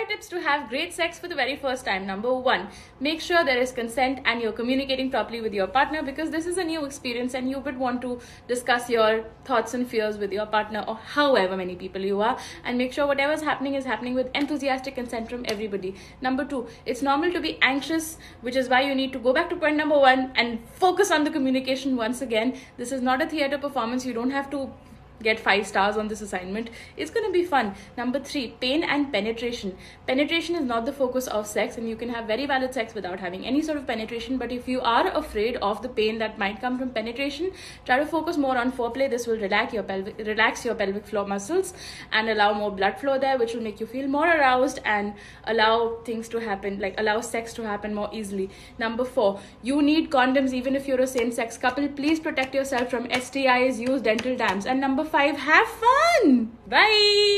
five tips to have great sex for the very first time. Number one, make sure there is consent and you're communicating properly with your partner because this is a new experience and you would want to discuss your thoughts and fears with your partner or however many people you are and make sure whatever's happening is happening with enthusiastic consent from everybody. Number two, it's normal to be anxious, which is why you need to go back to point number one and focus on the communication once again. This is not a theater performance. You don't have to get five stars on this assignment. It's going to be fun. Number three, pain and penetration. Penetration is not the focus of sex, and you can have very valid sex without having any sort of penetration. But if you are afraid of the pain that might come from penetration, try to focus more on foreplay. This will relax your pelvic, relax your pelvic floor muscles and allow more blood flow there, which will make you feel more aroused and allow things to happen, like allow sex to happen more easily. Number four, you need condoms even if you're a same-sex couple. Please protect yourself from STIs. Use dental dams. And number five, have fun. Bye.